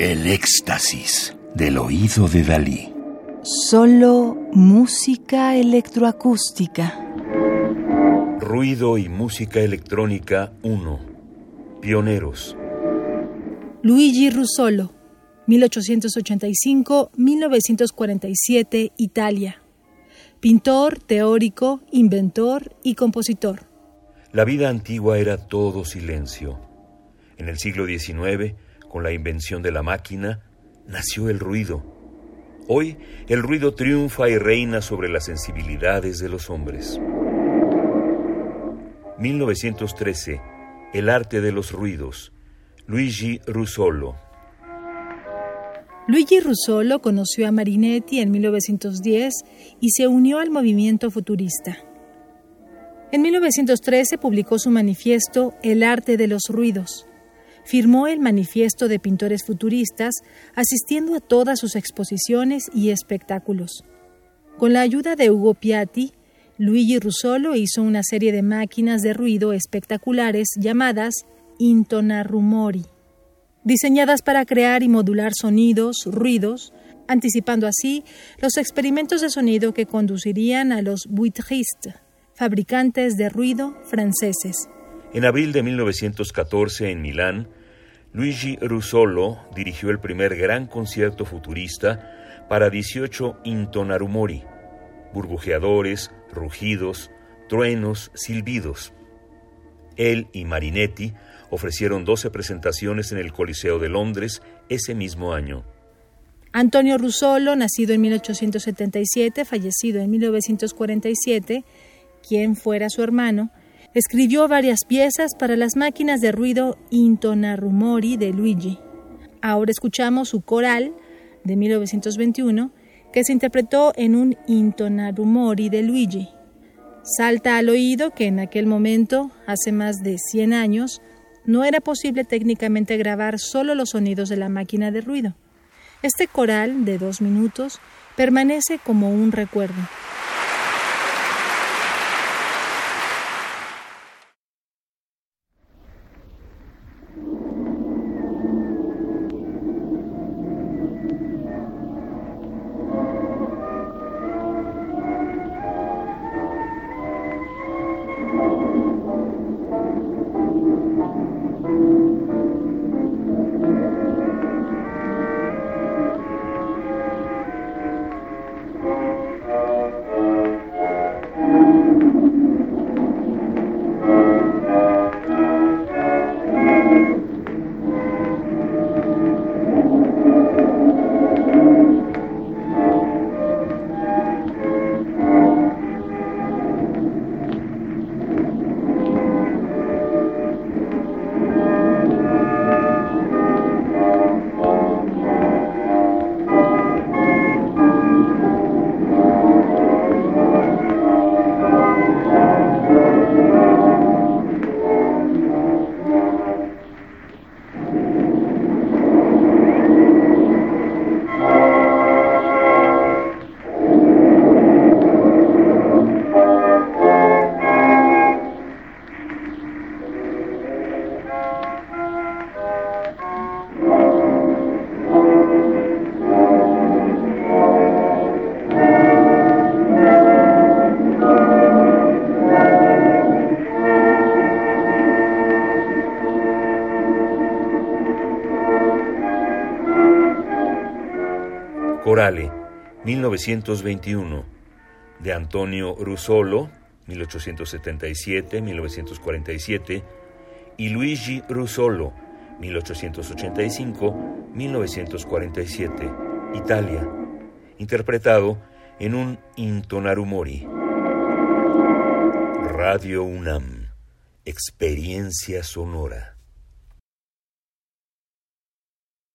El éxtasis del oído de Dalí. Solo música electroacústica. Ruido y música electrónica 1. Pioneros. Luigi Russolo, 1885-1947, Italia. Pintor, teórico, inventor y compositor. La vida antigua era todo silencio. En el siglo XIX, con la invención de la máquina, nació el ruido. Hoy el ruido triunfa y reina sobre las sensibilidades de los hombres. 1913. El arte de los ruidos. Luigi Russolo. Luigi Russolo conoció a Marinetti en 1910 y se unió al movimiento futurista. En 1913 publicó su manifiesto El arte de los ruidos. Firmó el manifiesto de pintores futuristas, asistiendo a todas sus exposiciones y espectáculos. Con la ayuda de Ugo Piatti, Luigi Russolo hizo una serie de máquinas de ruido espectaculares llamadas intonarumori, diseñadas para crear y modular sonidos, ruidos, anticipando así los experimentos de sonido que conducirían a los buitristes, fabricantes de ruido franceses. En abril de 1914 en Milán, Luigi Russolo dirigió el primer gran concierto futurista para 18 intonarumori, burbujeadores, rugidos, truenos, silbidos. Él y Marinetti ofrecieron 12 presentaciones en el Coliseo de Londres ese mismo año. Antonio Russolo, nacido en 1877, fallecido en 1947, quien fuera su hermano, escribió varias piezas para las máquinas de ruido Intonarumori de Luigi. Ahora escuchamos su coral de 1921, que se interpretó en un Intonarumori de Luigi. Salta al oído que en aquel momento, hace más de 100 años, no era posible técnicamente grabar solo los sonidos de la máquina de ruido. Este coral de dos minutos permanece como un recuerdo. Corale, 1921, de Antonio Russolo, 1877-1947, y Luigi Russolo, 1885-1947, Italia, interpretado en un Intonarumori. Radio UNAM, experiencia sonora.